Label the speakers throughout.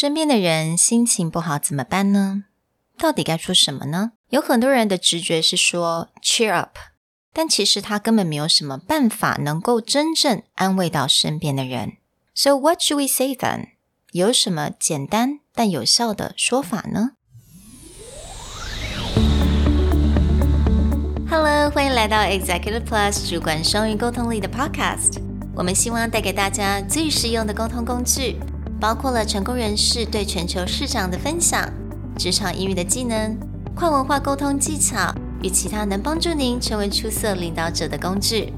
Speaker 1: 身边的人心情不好怎么办呢？到底该说什么呢？有很多人的直觉是说 cheer up，但其实他根本没有什么办法能够真正安慰到身边的人。So what should we say then？有什么简单但有效的说法呢？Hello，欢迎来到 Executive Plus 主管双语沟通力的 Podcast。我们希望带给大家最实用的沟通工具，包括了成功人士对全球市场的分享、职场英语的技能、跨文化沟通技巧与其他能帮助您成为出色领导者的工具。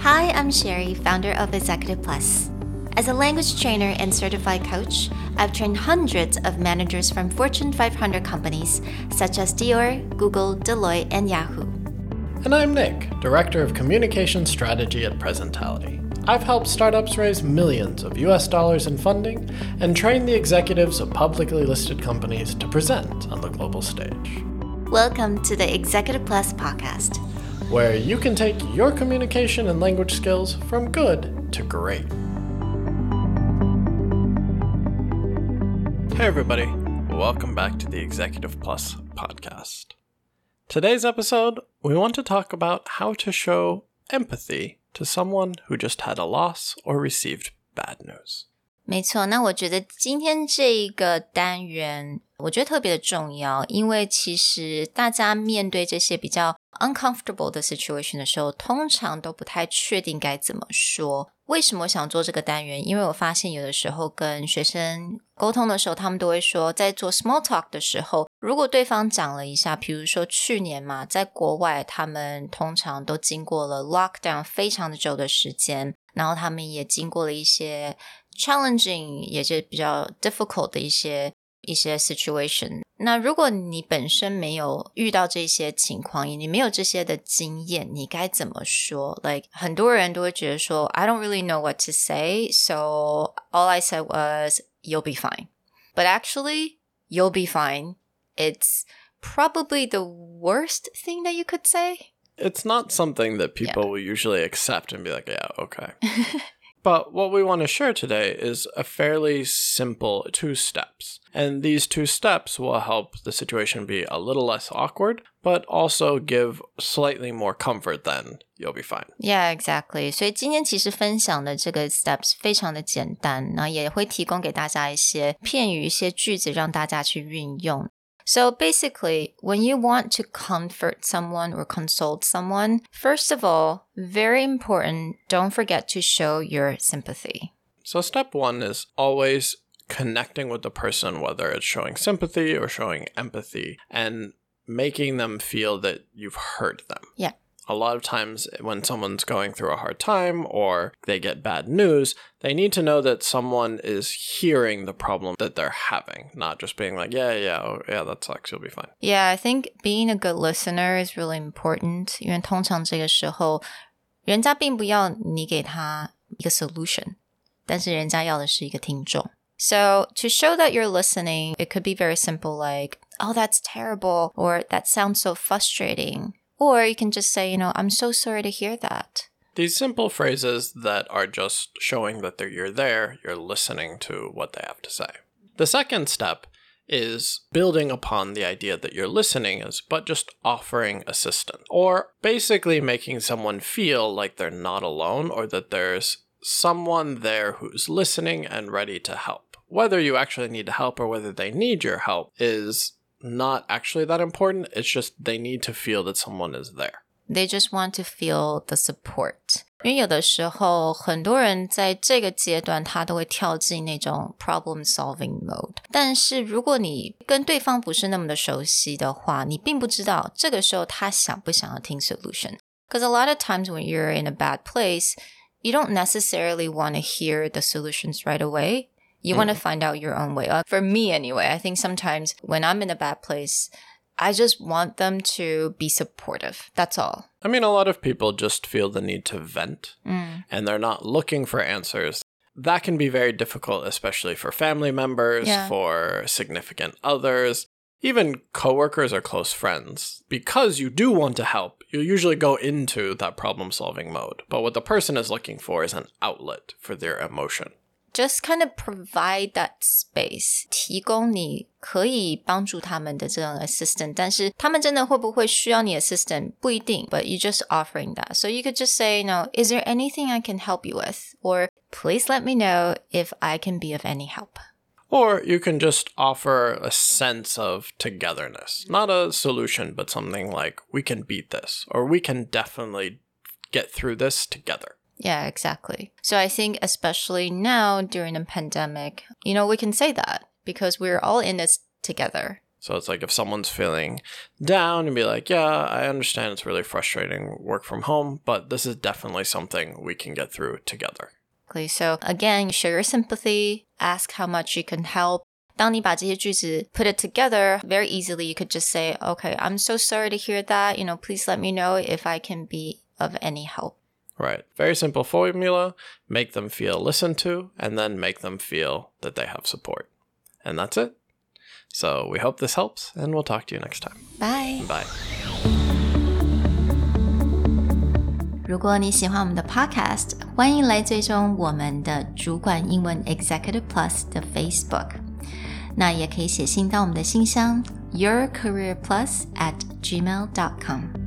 Speaker 1: Hi, I'm Sherry, founder of Executive Plus. As a language trainer and certified coach, I've trained hundreds of managers from Fortune 500 companies such as Dior, Google, Deloitte, and Yahoo.
Speaker 2: And I'm Nick, Director of Communication Strategy at Presentality. I've helped startups raise millions of US dollars in funding and train the executives of publicly listed companies to present on the global stage.
Speaker 1: Welcome to the Executive Plus podcast,
Speaker 2: where you can take your communication and language skills from good to great. Hey, everybody. Welcome back to the Executive Plus podcast. Today's episode, we want to talk about how to show empathy to someone who just had a loss or received bad news.
Speaker 1: 没错，那我觉得今天这一个单元，我觉得特别的重要，因为其实大家面对这些比较 uncomfortable 的 situation 的时候，通常都不太确定该怎么说。为什么想做这个单元？因为我发现有的时候跟学生沟通的时候，他们都会说，在做 small talk 的时候， 如果对方讲了一下，比如说去年嘛，在国外，他们通常都经过了 lockdown 非常的久的时间，然后他们也经过了一些。challenging 也是比较 difficult 的一些一些 situation。那如果你本身没有遇到这些情况，你没有这些的经验，你该怎么说？Like 很多人都会觉得说，I don't really know what to say, so all I said was "You'll be fine." But actually, "You'll be fine." It's probably the worst thing that you could say.
Speaker 2: It's not something that people yeah. will usually accept and be like, yeah, okay. But what we want to share today is a fairly simple two steps. And these two steps will help the situation be a little less awkward, but also give slightly more comfort than you'll be fine.
Speaker 1: Yeah, exactly. 所以今天其实分享的这个 steps 非常的简单，那也会提供给大家一些片语、一些句子，让大家去运用。 So basically, when you want to comfort someone or consult someone, first of all, very important, don't forget to show your sympathy.
Speaker 2: So, step one is always connecting with the person, whether it's showing sympathy or showing empathy, and making them feel that you've heard them.
Speaker 1: Yeah
Speaker 2: a lot of times when someone's going through a hard time or they get bad news, they need to know that someone is hearing the problem that they're having, not just being like, yeah, yeah, oh, yeah, that sucks, you'll be fine.
Speaker 1: Yeah, I think being a good listener is really important. 因为通常这个时候，人家并不要你给他一个 solution，但是人家要的是一个听众。So to show that you're listening, it could be very simple, like, "Oh, that's terrible," or "That sounds so frustrating." Or you can just say, you know, I'm so sorry to hear that.
Speaker 2: These simple phrases that are just showing that you're there, you're listening to what they have to say. The second step is building upon the idea that you're listening is but just offering assistance or basically making someone feel like they're not alone or that there's someone there who's listening and ready to help. Whether you actually need help or whether they need your help is not actually that important. It's just they need to feel that someone is there.
Speaker 1: They just want to feel the support. 因为有的时候，很多人在这个阶段，他都会跳进那种 problem solving mode。但是如果你跟对方不是那么的熟悉的话，你并不知道这个时候他想不想要听 solution。Because a lot of times when you're in a bad place, you don't necessarily want to hear the solutions right away. You mm. want to find out your own way. Uh, for me, anyway, I think sometimes when I'm in a bad place, I just want them to be supportive. That's all.
Speaker 2: I mean, a lot of people just feel the need to vent mm. and they're not looking for answers. That can be very difficult, especially for family members, yeah. for significant others, even coworkers or close friends. Because you do want to help, you usually go into that problem solving mode. But what the person is looking for is an outlet for their emotion
Speaker 1: just kind of provide that space，提供你可以帮助他们的这种 assistant，但是他们真的会不会需要你 assistant 不一定，but you just offering that. So you could just say, no, is there anything I can help you with? Or please let me know if I can be of any help.
Speaker 2: Or you can just offer a sense of togetherness. Not a solution, but something like, we can beat this, or we can definitely get through this together.
Speaker 1: Yeah, exactly. So I think, especially now during the pandemic, you know, we can say that because we're all in this together.
Speaker 2: So it's like if someone's feeling down and be like, yeah, I understand it's really frustrating work from home, but this is definitely something we can get through together.
Speaker 1: So again, show your sympathy, ask how much you can help. 当你把这些句子 put it together very easily, you could just say, okay, I'm so sorry to hear that. You know, please let me know if I can be of any help.
Speaker 2: Right. Very simple formula. Make them feel listened to and then make them feel that they have support. And that's it. So we hope this helps and we'll talk to you next time.
Speaker 1: Bye.
Speaker 2: Bye.
Speaker 1: 如果你喜欢我们的 Podcast，欢迎来追踪我们的主管英文 Executive Plus 的 Facebook。那也可以写信到我们的信箱 yourcareerplus at gmail.com。